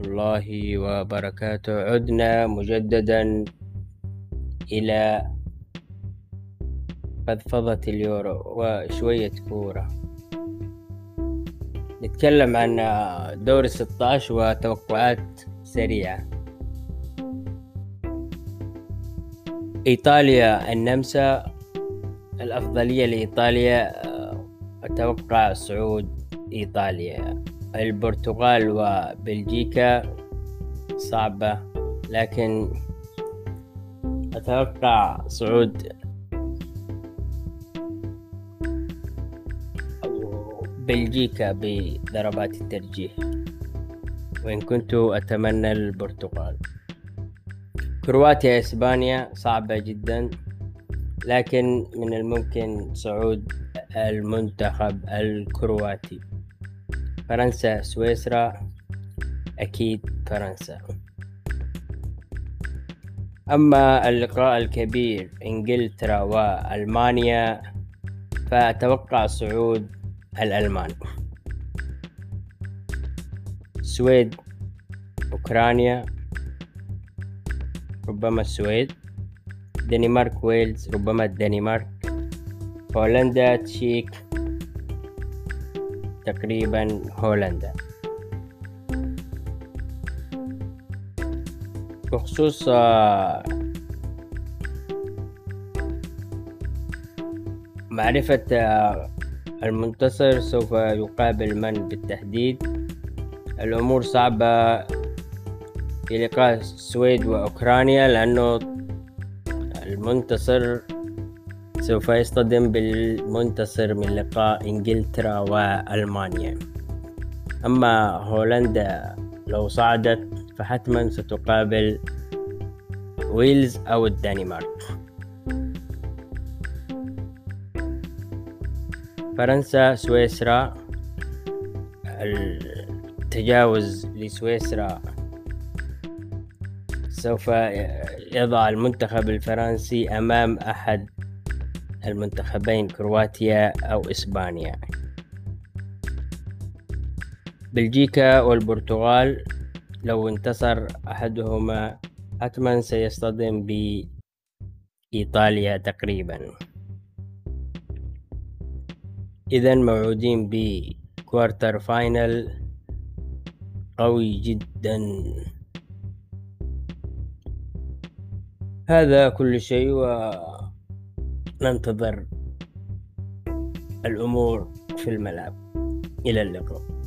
الله وبركاته. عدنا مجددا إلى فضفضة اليورو وشوية كورة. نتكلم عن دور 16 وتوقعات سريعة. إيطاليا النمسا الأفضلية لإيطاليا أتوقع صعود إيطاليا. البرتغال وبلجيكا صعبة لكن أتوقع صعود. بلجيكا بضربات الترجيح. وإن كنت أتمنى البرتغال. كرواتيا إسبانيا صعبة جدا لكن من الممكن صعود المنتخب الكرواتي. فرنسا سويسرا. أكيد فرنسا. أما اللقاء الكبير إنجلترا وألمانيا فأتوقع صعود الألمان. السويد أوكرانيا. ربما السويد. دنمارك ويلز. ربما الدنمارك. هولندا تشيك. تقريبا هولندا. بخصوص آه، معرفة آه، المنتصر سوف يقابل من بالتحديد. الأمور صعبة في لقاء السويد وأوكرانيا لأنه المنتصر سوف يصطدم بالمنتصر من لقاء إنجلترا وألمانيا. أما هولندا لو صعدت فحتما ستقابل ويلز أو الدنمارك. فرنسا سويسرا. التجاوز لسويسرا سوف يضع المنتخب الفرنسي أمام أحد المنتخبين كرواتيا أو إسبانيا. بلجيكا والبرتغال لو انتصر أحدهما حتما سيصطدم بإيطاليا تقريبا. إذا موعودين بكوارتر فاينل قوي جدا. هذا كل شيء وننتظر الأمور في الملعب. إلى اللقاء.